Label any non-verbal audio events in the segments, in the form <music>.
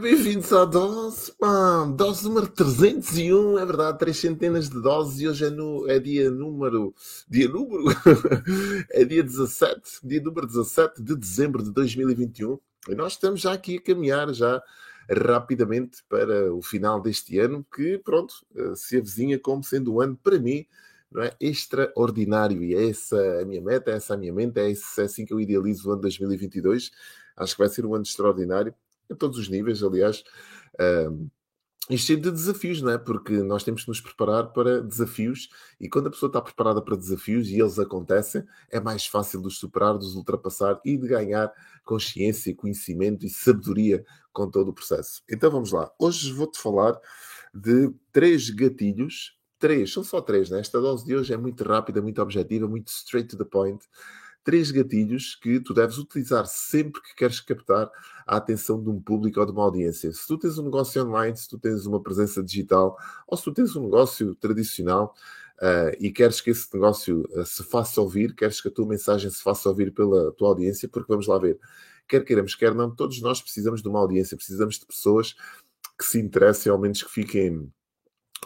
Bem-vindos à dose, pá. Dose número 301, é verdade, três centenas de doses e hoje é, no, é dia número. Dia número? <laughs> é dia 17, dia número 17 de dezembro de 2021. E nós estamos já aqui a caminhar já rapidamente para o final deste ano, que pronto, eh, se avizinha como sendo um ano para mim. Não é? Extraordinário, e é essa a minha meta, é essa a minha mente, é, é assim que eu idealizo o ano 2022. Acho que vai ser um ano extraordinário a todos os níveis, aliás. Uh, isto cheio de desafios, não é? Porque nós temos que nos preparar para desafios e quando a pessoa está preparada para desafios e eles acontecem, é mais fácil de os superar, de os ultrapassar e de ganhar consciência, conhecimento e sabedoria com todo o processo. Então vamos lá. Hoje vou-te falar de três gatilhos. Três, são só três, né? Esta dose de hoje é muito rápida, muito objetiva, muito straight to the point três gatilhos que tu deves utilizar sempre que queres captar a atenção de um público ou de uma audiência. Se tu tens um negócio online, se tu tens uma presença digital ou se tu tens um negócio tradicional uh, e queres que esse negócio uh, se faça ouvir, queres que a tua mensagem se faça ouvir pela tua audiência, porque vamos lá ver, quer queiramos, quer não, todos nós precisamos de uma audiência, precisamos de pessoas que se interessem, ao menos que fiquem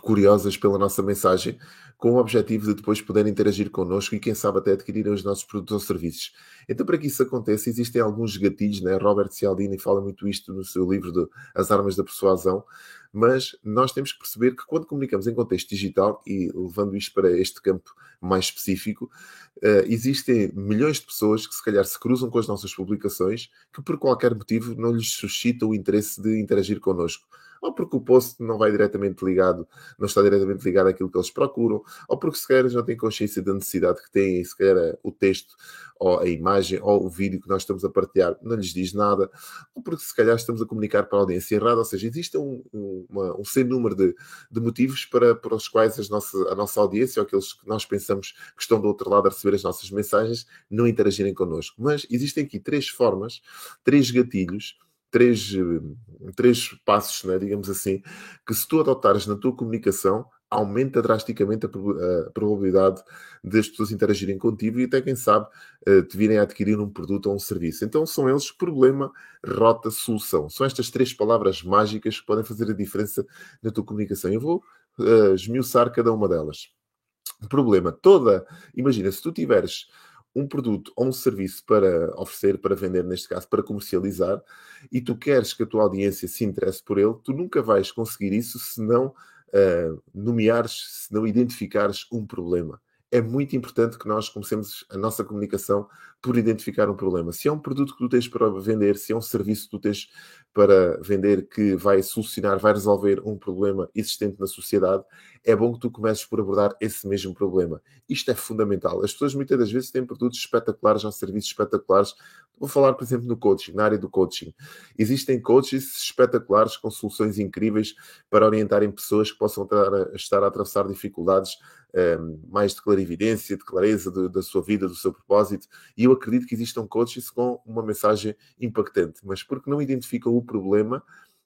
curiosas pela nossa mensagem, com o objetivo de depois poderem interagir connosco e, quem sabe, até adquirirem os nossos produtos ou serviços. Então, para que isso aconteça, existem alguns gatilhos, né? Robert Cialdini fala muito isto no seu livro de As Armas da Persuasão, mas nós temos que perceber que quando comunicamos em contexto digital, e levando isto para este campo mais específico, uh, existem milhões de pessoas que se calhar se cruzam com as nossas publicações que por qualquer motivo não lhes suscita o interesse de interagir connosco. Ou porque o post não vai diretamente ligado, não está diretamente ligado àquilo que eles procuram, ou porque se calhar já têm consciência da necessidade que têm, se calhar o texto, ou a imagem, ou o vídeo que nós estamos a partilhar não lhes diz nada, ou porque se calhar estamos a comunicar para a audiência errada, ou seja, existe um, um, uma, um sem número de, de motivos para, para os quais as nossa, a nossa audiência, ou aqueles que nós pensamos que estão do outro lado a receber as nossas mensagens, não interagirem connosco. Mas existem aqui três formas, três gatilhos três, três passos, né, digamos assim, que se tu adotares na tua comunicação, aumenta drasticamente a, a, probabilidade das pessoas interagirem contigo e até, quem sabe, uh, te virem a adquirir um produto ou um serviço. Então, são eles problema, rota, solução. São estas três palavras mágicas que podem fazer a diferença na tua comunicação. Eu vou uh, esmiuçar cada uma delas. Problema, toda. Imagina, se tu tiveres um produto ou um serviço para oferecer, para vender, neste caso, para comercializar, e tu queres que a tua audiência se interesse por ele, tu nunca vais conseguir isso se não uh, nomeares, se não identificares um problema. É muito importante que nós comecemos a nossa comunicação por identificar um problema. Se é um produto que tu tens para vender, se é um serviço que tu tens para vender que vai solucionar, vai resolver um problema existente na sociedade, é bom que tu comeces por abordar esse mesmo problema. Isto é fundamental. As pessoas muitas das vezes têm produtos espetaculares ou serviços espetaculares. Vou falar, por exemplo, no coaching, na área do coaching. Existem coaches espetaculares com soluções incríveis para orientarem pessoas que possam estar a atravessar dificuldades um, mais de clarividência, de clareza de, da sua vida, do seu propósito. E acredito que existam coaches com uma mensagem impactante, mas porque não identificam o problema,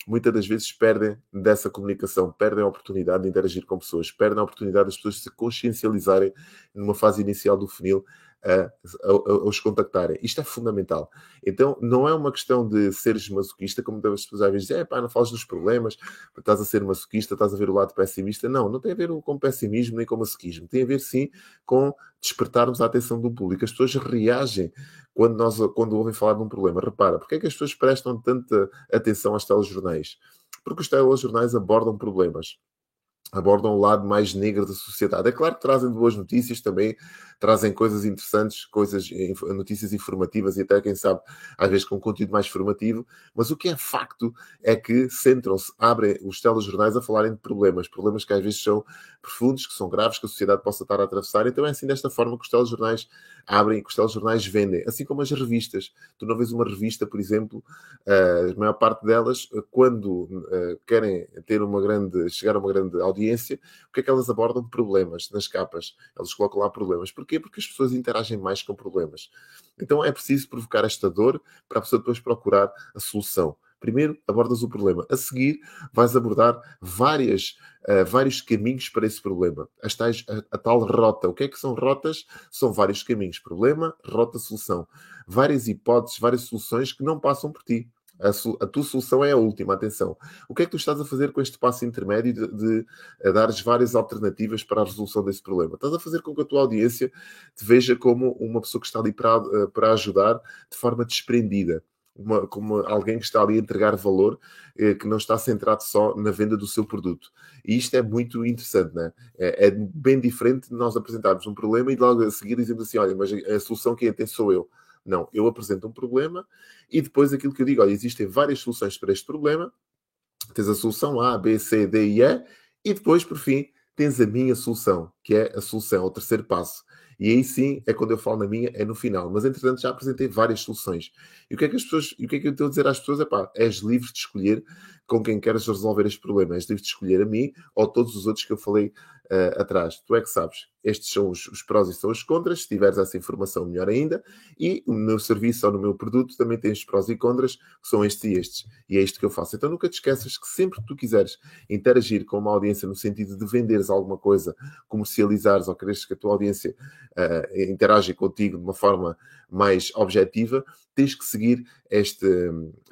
muitas das vezes perdem dessa comunicação, perdem a oportunidade de interagir com pessoas, perdem a oportunidade das pessoas se consciencializarem numa fase inicial do funil a, a, a, os contactarem. Isto é fundamental. Então, não é uma questão de seres masoquista, como as pessoas às vezes dizem, é pá, não falas dos problemas, estás a ser masoquista, estás a ver o lado pessimista. Não, não tem a ver com pessimismo nem com masoquismo. Tem a ver, sim, com despertarmos a atenção do público. As pessoas reagem quando, nós, quando ouvem falar de um problema. Repara, porque é que as pessoas prestam tanta atenção aos telejornais? Porque os telejornais abordam problemas abordam o lado mais negro da sociedade. É claro que trazem boas notícias também, trazem coisas interessantes, coisas, notícias informativas e até, quem sabe, às vezes com conteúdo mais formativo, mas o que é facto é que centram-se, abrem os telejornais a falarem de problemas, problemas que às vezes são profundos, que são graves, que a sociedade possa estar a atravessar, então é assim desta forma que os telejornais abrem, que os telejornais vendem, assim como as revistas. Tu não vês uma revista, por exemplo, eh, a maior parte delas, eh, quando eh, querem ter uma grande, chegar a uma grande audiência, o que é que elas abordam? Problemas nas capas. Elas colocam lá problemas. Porquê? Porque as pessoas interagem mais com problemas. Então é preciso provocar esta dor para a pessoa depois procurar a solução. Primeiro abordas o problema, a seguir vais abordar várias, uh, vários caminhos para esse problema. As tais, a, a, tal rota. O que é que são rotas? São vários caminhos. Problema, rota, solução. Várias hipóteses, várias soluções que não passam por ti. A, a, tua solução é a última, atenção. O que é que tu estás a fazer com este passo intermédio de, de dares várias alternativas para a resolução desse problema? Estás a fazer com que a tua audiência te veja como uma pessoa que está ali para, eh, para ajudar de forma desprendida. Uma, como alguém que está ali a entregar valor, eh, que não está centrado só na venda do seu produto. E isto é muito interessante, né? é, é bem diferente de nós apresentarmos um problema e logo a seguir dizemos assim: olha, mas a solução quem tem sou eu. Não, eu apresento um problema e depois aquilo que eu digo, olha, existem várias soluções para este problema. Tens a solução A, B, C, D e E, e depois, por fim, tens a minha solução, que é a solução, o terceiro passo. E aí sim é quando eu falo na minha, é no final. Mas entretanto já apresentei várias soluções. E o que é que as pessoas, e o que é que eu estou a dizer às pessoas? É pá, és livre de escolher com quem queres resolver este problema. És livre de escolher a mim ou todos os outros que eu falei uh, atrás. Tu é que sabes. Estes são os, os, prós e são os contras. Se tiveres essa informação, melhor ainda. E no meu serviço ou no meu produto também tens prós e contras, que são estes e estes. E é isto que eu faço. Então nunca te esqueças que sempre que tu quiseres interagir com uma audiência no sentido de venderes alguma coisa, comercializares ou queres que a tua audiência uh, contigo de uma forma mais objetiva, tens que seguir este,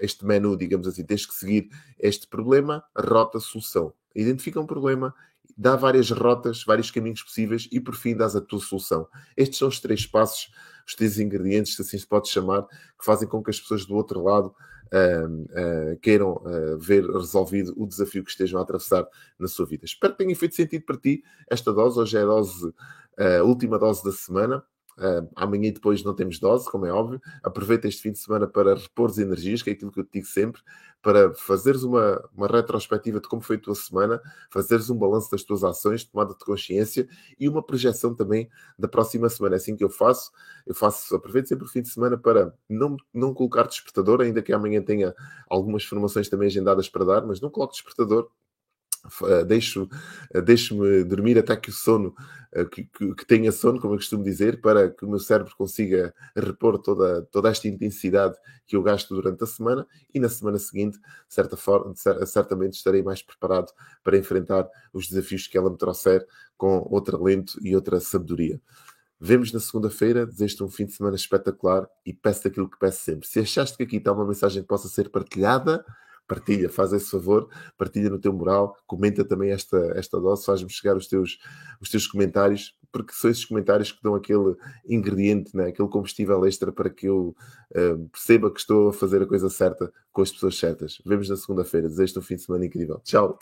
este menu, digamos assim, tens que seguir este problema, rota, solução. Identifica um problema dá várias rotas, vários caminhos possíveis e por fim dás a tua solução. Estes são os três passos, os três ingredientes, se assim se pode chamar, que fazem com que as pessoas do outro lado uh, uh, queiram uh, ver resolvido o desafio que estejam a atravessar na sua vida. Espero que tenha feito sentido para ti esta dose. Hoje é a dose, a última dose da semana. Uh, amanhã e depois não temos dose, como é óbvio. Aproveita este fim de semana para repor as energias, que é aquilo que eu te digo sempre, para fazeres uma, uma retrospectiva de como foi a tua semana, fazeres um balanço das tuas ações, tomada de consciência e uma projeção também da próxima semana. É assim que eu faço. Eu faço, aproveito sempre o fim de semana para não, não colocar despertador, ainda que amanhã tenha algumas formações também agendadas para dar, mas não coloco despertador eh, deixo, eh, deixo-me dormir até que o sono, eh, que, que, que, tenha sono, como eu costumo dizer, para que o meu cérebro consiga repor toda, toda esta intensidade que eu gasto durante a semana e na semana seguinte, certa forma, certamente estarei mais preparado para enfrentar os desafios que ela me trouxer com outro alento e outra sabedoria. Vemos na segunda-feira, desejo-te um fim de semana espetacular e peço aquilo que peço sempre. Se achaste que aqui está uma mensagem que possa ser partilhada, partilha, faz esse favor, partilha no teu moral, comenta também esta, esta dose, faz-me chegar os teus, os teus comentários, porque são esses comentários que dão aquele ingrediente, né? aquele combustível extra para que eu uh, perceba que estou a fazer a coisa certa com as pessoas certas. Vemos na segunda-feira. Desejo-te um fim de semana incrível. Tchau!